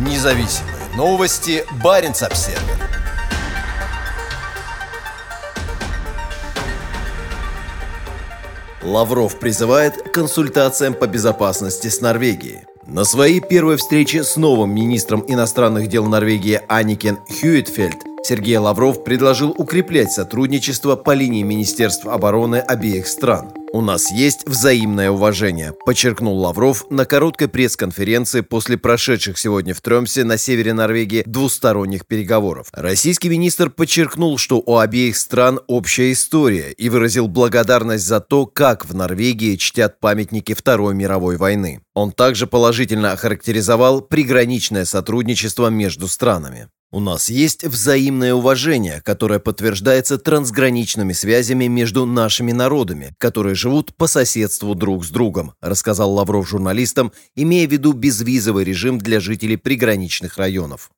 Независимые новости. Барин обсерва Лавров призывает к консультациям по безопасности с Норвегией. На своей первой встрече с новым министром иностранных дел Норвегии Аникен Хьюитфельд Сергей Лавров предложил укреплять сотрудничество по линии Министерств обороны обеих стран. «У нас есть взаимное уважение», – подчеркнул Лавров на короткой пресс-конференции после прошедших сегодня в Тремсе на севере Норвегии двусторонних переговоров. Российский министр подчеркнул, что у обеих стран общая история и выразил благодарность за то, как в Норвегии чтят памятники Второй мировой войны. Он также положительно охарактеризовал приграничное сотрудничество между странами. У нас есть взаимное уважение, которое подтверждается трансграничными связями между нашими народами, которые живут по соседству друг с другом, рассказал Лавров журналистам, имея в виду безвизовый режим для жителей приграничных районов.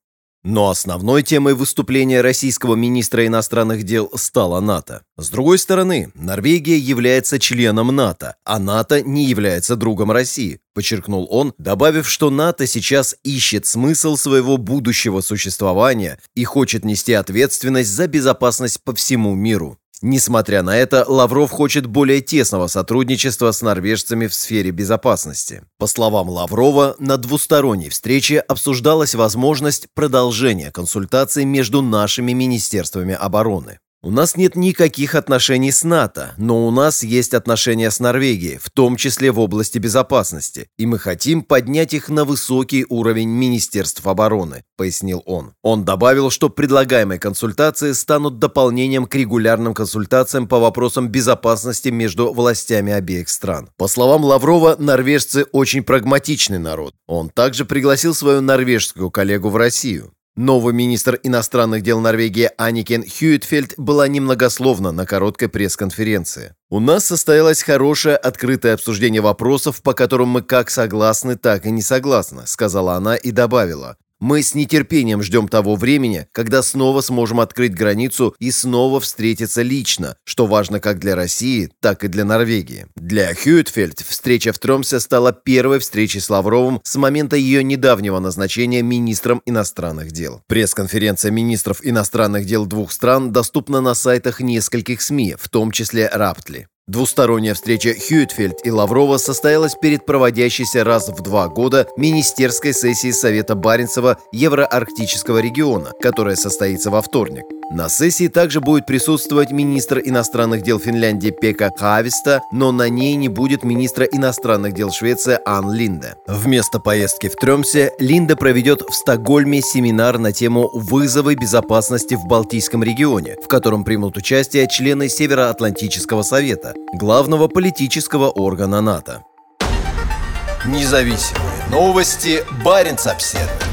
Но основной темой выступления российского министра иностранных дел стала НАТО. С другой стороны, Норвегия является членом НАТО, а НАТО не является другом России, подчеркнул он, добавив, что НАТО сейчас ищет смысл своего будущего существования и хочет нести ответственность за безопасность по всему миру. Несмотря на это, Лавров хочет более тесного сотрудничества с норвежцами в сфере безопасности. По словам Лаврова, на двусторонней встрече обсуждалась возможность продолжения консультаций между нашими министерствами обороны. У нас нет никаких отношений с НАТО, но у нас есть отношения с Норвегией, в том числе в области безопасности, и мы хотим поднять их на высокий уровень Министерств обороны, пояснил он. Он добавил, что предлагаемые консультации станут дополнением к регулярным консультациям по вопросам безопасности между властями обеих стран. По словам Лаврова, норвежцы очень прагматичный народ. Он также пригласил свою норвежскую коллегу в Россию. Новый министр иностранных дел Норвегии Аникен Хьюитфельд была немногословна на короткой пресс-конференции. «У нас состоялось хорошее открытое обсуждение вопросов, по которым мы как согласны, так и не согласны», сказала она и добавила. Мы с нетерпением ждем того времени, когда снова сможем открыть границу и снова встретиться лично, что важно как для России, так и для Норвегии. Для Хьюитфельд встреча в Тромсе стала первой встречей с Лавровым с момента ее недавнего назначения министром иностранных дел. Пресс-конференция министров иностранных дел двух стран доступна на сайтах нескольких СМИ, в том числе Раптли. Двусторонняя встреча Хьюитфельд и Лаврова состоялась перед проводящейся раз в два года министерской сессией Совета Баренцева Евроарктического региона, которая состоится во вторник. На сессии также будет присутствовать министр иностранных дел Финляндии Пека Хависта, но на ней не будет министра иностранных дел Швеции Ан Линде. Вместо поездки в Тремсе Линде проведет в Стокгольме семинар на тему «Вызовы безопасности в Балтийском регионе», в котором примут участие члены Североатлантического совета, главного политического органа НАТО. Независимые новости. Барин обседный.